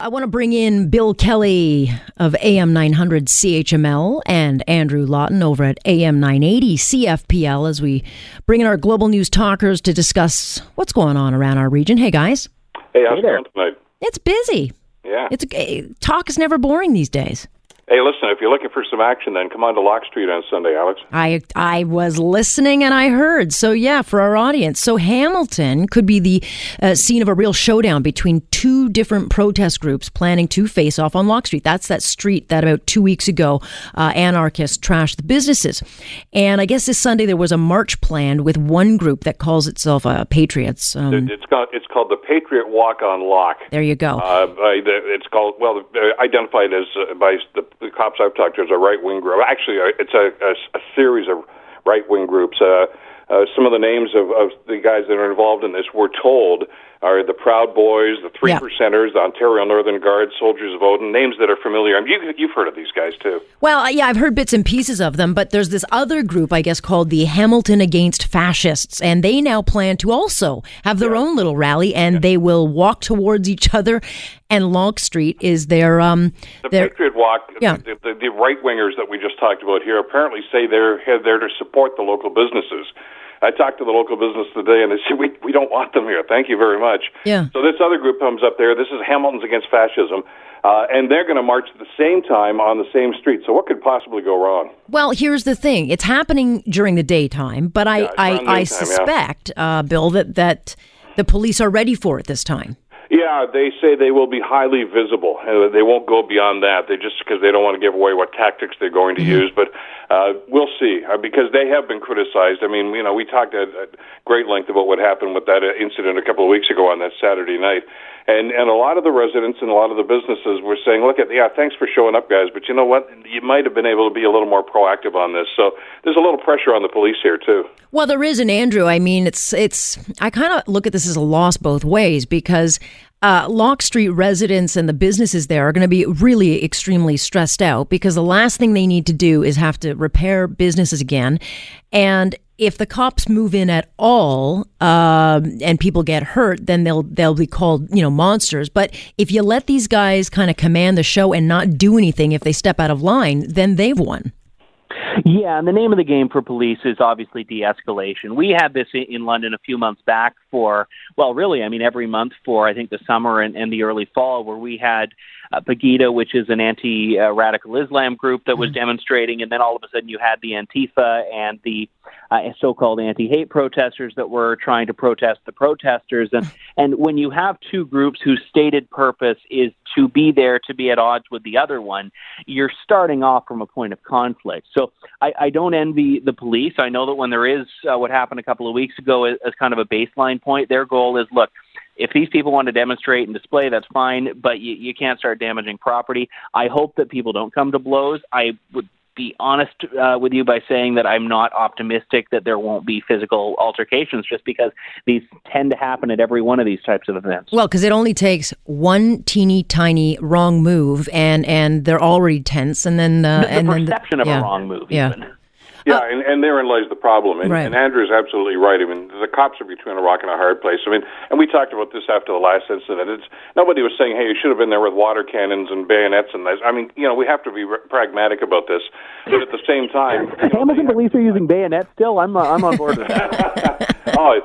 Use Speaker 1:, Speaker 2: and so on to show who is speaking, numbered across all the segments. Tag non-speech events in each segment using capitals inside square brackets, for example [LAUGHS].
Speaker 1: I want to bring in Bill Kelly of AM 900 CHML and Andrew Lawton over at AM 980 CFPL as we bring in our global news talkers to discuss what's going on around our region. Hey, guys.
Speaker 2: Hey, how's it going tonight?
Speaker 1: It's busy.
Speaker 2: Yeah.
Speaker 1: It's eh, talk is never boring these days.
Speaker 2: Hey, listen, if you're looking for some action, then come on to Locke Street on Sunday, Alex.
Speaker 1: I I was listening and I heard. So yeah, for our audience, so Hamilton could be the uh, scene of a real showdown between two different protest groups planning to face off on Locke Street. That's that street that about two weeks ago uh, anarchists trashed the businesses. And I guess this Sunday there was a march planned with one group that calls itself uh, Patriots. Um,
Speaker 2: It's called it's called the Patriot Walk on Locke.
Speaker 1: there you go.
Speaker 2: Uh, it's called well identified as uh, by the, the cops I've talked to as a right wing group. Actually, uh, it's a, a, a series of right wing groups. Uh, uh, some of the names of, of the guys that are involved in this, we're told, are the Proud Boys, the Three
Speaker 1: Yeah.
Speaker 2: Percenters, the Ontario Northern Guard, Soldiers of Odin. Names that are familiar. I mean, you, you've heard of these guys too.
Speaker 1: Well, yeah, I've heard bits and pieces of them, but there's this other group, I guess, called the Hamilton Against Fascists, and they now plan to also have their own little rally, and they will walk towards each other. And Long Street is their um,
Speaker 2: The
Speaker 1: their
Speaker 2: Patriot Walk,
Speaker 1: Yeah.
Speaker 2: the, the, the right wingers that we just talked about here, apparently say they're here there to support the local businesses. I talked to the local business today, and they said we we don't want them here. Thank you very much.
Speaker 1: Yeah.
Speaker 2: So this other group comes up there. This is Hamilton's Against Fascism, uh, and they're going to march at the same time on the same street. So what could possibly go wrong?
Speaker 1: Well, here's the thing: it's happening during the daytime, but I
Speaker 2: it's
Speaker 1: I, I
Speaker 2: noontime, yeah.
Speaker 1: suspect, uh, Bill, that that the police are ready for it this time.
Speaker 2: Yeah, they say they will be highly visible. Uh, they won't go beyond that. They just because they don't want to give away what tactics they're going to use. But uh, we'll see uh, because they have been criticized. I mean, you know, we talked at, at great length about what happened with that uh, incident a couple of weeks ago on that Saturday night. And and a lot of the residents and a lot of the businesses were saying, "Look at yeah, thanks for showing up, guys, but you know what? You might have been able to be a little more proactive on this." So there's a little pressure on the police here too.
Speaker 1: Well, there is an Andrew. I mean, it's it's. I kind of look at this as a loss both ways because uh, Locke Street residents and the businesses there are going to be really extremely stressed out because the last thing they need to do is have to repair businesses again, and if the cops move in at all um, and people get hurt, then they'll they'll be called you know monsters. But if you let these guys kind of command the show and not do anything if they step out of line, then they've won.
Speaker 3: Yeah, and the name of the game for police is obviously de-escalation. We had this in London a few months back for, well, really, I mean, every month for I think the summer and, and the early fall, where we had uh, Pegida, which is an anti-radical Islam group that was demonstrating, and then all of a sudden you had the Antifa and the uh, so-called anti-hate protesters that were trying to protest the protesters, and and when you have two groups whose stated purpose is to be there to be at odds with the other one, you're starting off from a point of conflict. So I, I don't envy the police. I know that when there is uh, what happened a couple of weeks ago as, kind of a baseline point, their goal is look. If these people want to demonstrate and display, that's fine, but you, you can't start damaging property. I hope that people don't come to blows. I would be honest uh, with you by saying that I'm not optimistic that there won't be physical altercations just because these tend to happen at every one of these types of events.
Speaker 1: Well, because it only takes one teeny tiny wrong move, and and they're already tense, and then uh,
Speaker 3: the
Speaker 1: and then the-
Speaker 3: perception of
Speaker 1: yeah.
Speaker 3: a wrong move,
Speaker 1: Yeah.
Speaker 3: even.
Speaker 2: Yeah, and, and therein lies the problem. And,
Speaker 1: Right.
Speaker 2: and Andrew's absolutely right. I mean, the cops are between a rock and a hard place. I mean, and we talked about this after the last incident. It's nobody was saying, "Hey, you should have been there with water cannons and bayonets." And this. I mean, you know, we have to be r- pragmatic about this, but at the same time, [LAUGHS] you know,
Speaker 3: Hamilton police are using bayonets still. I'm uh, I'm on board with that. [LAUGHS]
Speaker 2: oh,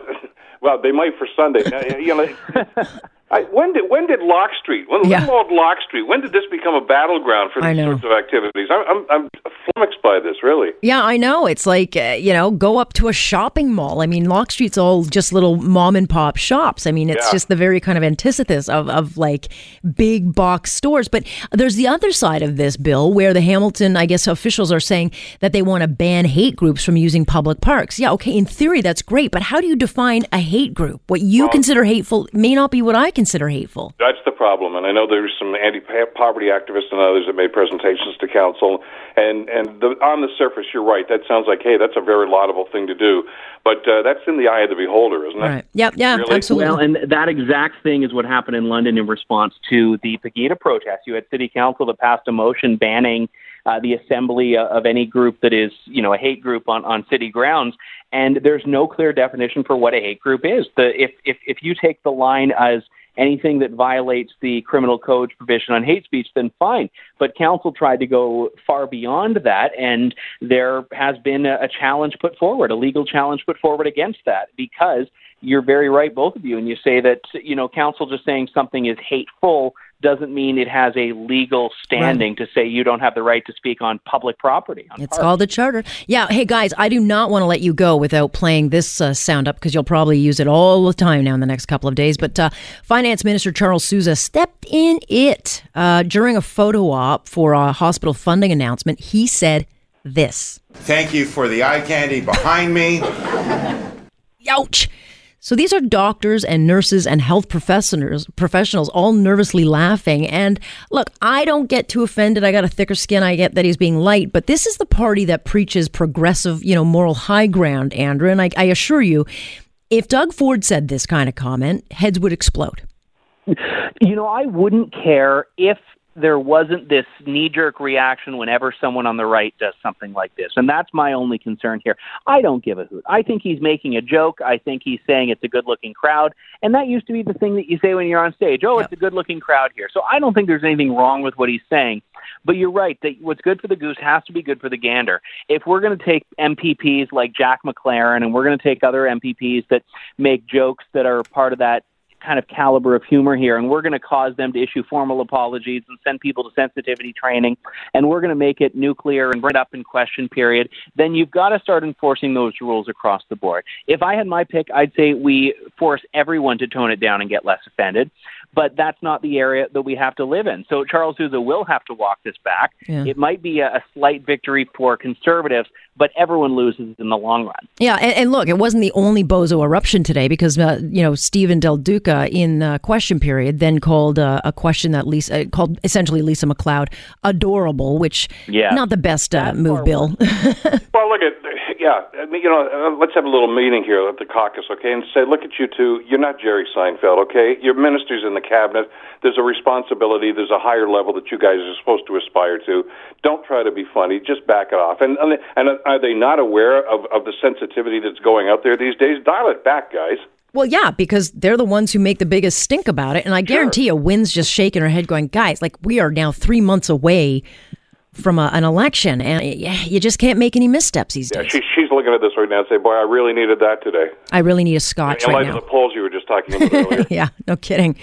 Speaker 2: well, they might for Sunday. Uh, you know, [LAUGHS] I, when did when did Locke Street? When,
Speaker 1: Yeah.
Speaker 2: old Locke Street? When did this become a battleground for these sorts of activities? I'm I'm, I'm flummoxed by this, really.
Speaker 1: Yeah, I know. It's like, uh, you know, go up to a shopping mall. I mean, Locke Street's all just little mom and pop shops. I mean, it's
Speaker 2: Yeah.
Speaker 1: just the very kind of antithesis of, of like big box stores. But there's the other side of this bill where the Hamilton, I guess, officials are saying that they want to ban hate groups from using public parks. Yeah, okay, in theory, that's great. But how do you define a hate group? What you consider hateful may not be what I consider hateful.
Speaker 2: That's the problem, and I know there's some anti-poverty activists and others that made presentations to council. And and the, on the surface, you're right. That sounds like, hey, that's a very laudable thing to do, but uh, that's in the eye of the beholder, isn't it?
Speaker 1: Right. Yep. Yeah.
Speaker 2: Really?
Speaker 1: Absolutely.
Speaker 3: Well, and that exact thing is what happened in London in response to the Pegida protest. You had city council that passed a motion banning uh, the assembly of any group that is, you know, a hate group on, on city grounds. And there's no clear definition for what a hate group is. The, if, if, if you take the line as anything that violates the criminal code provision on hate speech, then fine. But council tried to go far beyond that, and there has been a, a challenge put forward, a legal challenge put forward against that, because you're very right, both of you, and you say that you know council just saying something is hateful doesn't mean it has a legal standing right. to say you don't have the right to speak on public property. On
Speaker 1: it's
Speaker 3: parks.
Speaker 1: called a charter. Yeah. Hey, guys, I do not want to let you go without playing this uh, sound up because you'll probably use it all the time now in the next couple of days. But uh, Finance Minister Charles Sousa stepped in it uh, during a photo op for a hospital funding announcement. He said this
Speaker 4: Thank you for the eye candy behind me.
Speaker 1: Ouch. So these are doctors and nurses and health professionals, professionals all nervously laughing. And look, I don't get too offended. I got a thicker skin. I get that he's being light, but this is the party that preaches progressive, you know, moral high ground, Andrew. And I, I assure you, if Doug Ford said this kind of comment, heads would explode.
Speaker 3: You know, I wouldn't care if there wasn't this knee jerk reaction whenever someone on the right does something like this. And that's my only concern here. I don't give a hoot. I think he's making a joke. I think he's saying it's a good looking crowd. And that used to be the thing that you say when you're on stage oh, it's a good looking crowd here. So I don't think there's anything wrong with what he's saying. But you're right that what's good for the goose has to be good for the gander. If we're going to take MPPs like Jack MacLaren and we're going to take other MPPs that make jokes that are part of that kind of caliber of humor here, and we're going to cause them to issue formal apologies and send people to sensitivity training, and we're going to make it nuclear and bring it up in question period, then you've got to start enforcing those rules across the board. If I had my pick, I'd say we force everyone to tone it down and get less offended but that's not the area that we have to live in. So Charles Sousa will have to walk this back. Yeah. It might be a, a, slight victory for conservatives, but everyone loses in the long run.
Speaker 1: Yeah, and, and look, it wasn't the only bozo eruption today because uh, you know Steven Del Duca in uh, question period then called uh, a question that Lisa uh, called essentially Lisa MacLeod adorable, which yeah, not the best uh, move, Bill. [LAUGHS]
Speaker 2: well, look at yeah, I mean, you know, uh, let's have a little meeting here at the caucus, okay, and say, look at you two. You're not Jerry Seinfeld, okay? You're ministers in the cabinet. There's a responsibility. There's a higher level that you guys are supposed to aspire to. Don't try to be funny. Just back it off. And and are they not aware of of the sensitivity that's going out there these days? Dial it back, guys.
Speaker 1: Well, yeah, because they're the ones who make the biggest stink about it. And I guarantee sure. you, Wynne's just shaking her head, going, guys, like, we are now three months away from a, an election, and you just can't make any missteps these days.
Speaker 2: Yeah, she, she's looking at this right now and say, "Boy, I really needed that today."
Speaker 1: I really need a scotch
Speaker 2: in
Speaker 1: right
Speaker 2: of the polls you were just talking about earlier. [LAUGHS]
Speaker 1: yeah, no kidding.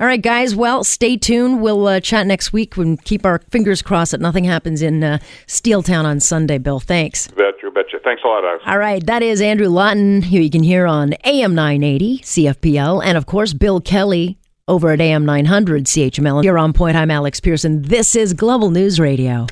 Speaker 1: All right, guys. Well, stay tuned. We'll uh, chat next week and keep our fingers crossed that nothing happens in uh, Steeltown on Sunday. Bill, thanks.
Speaker 2: Bet you, betcha. Thanks a lot, Alex.
Speaker 1: All right, that is Andrew Lawton, who you can hear on AM 980 CFPL, and of course Bill Kelly over at AM 900 CHML. You're on point. I'm Alex Pearson. This is Global News Radio.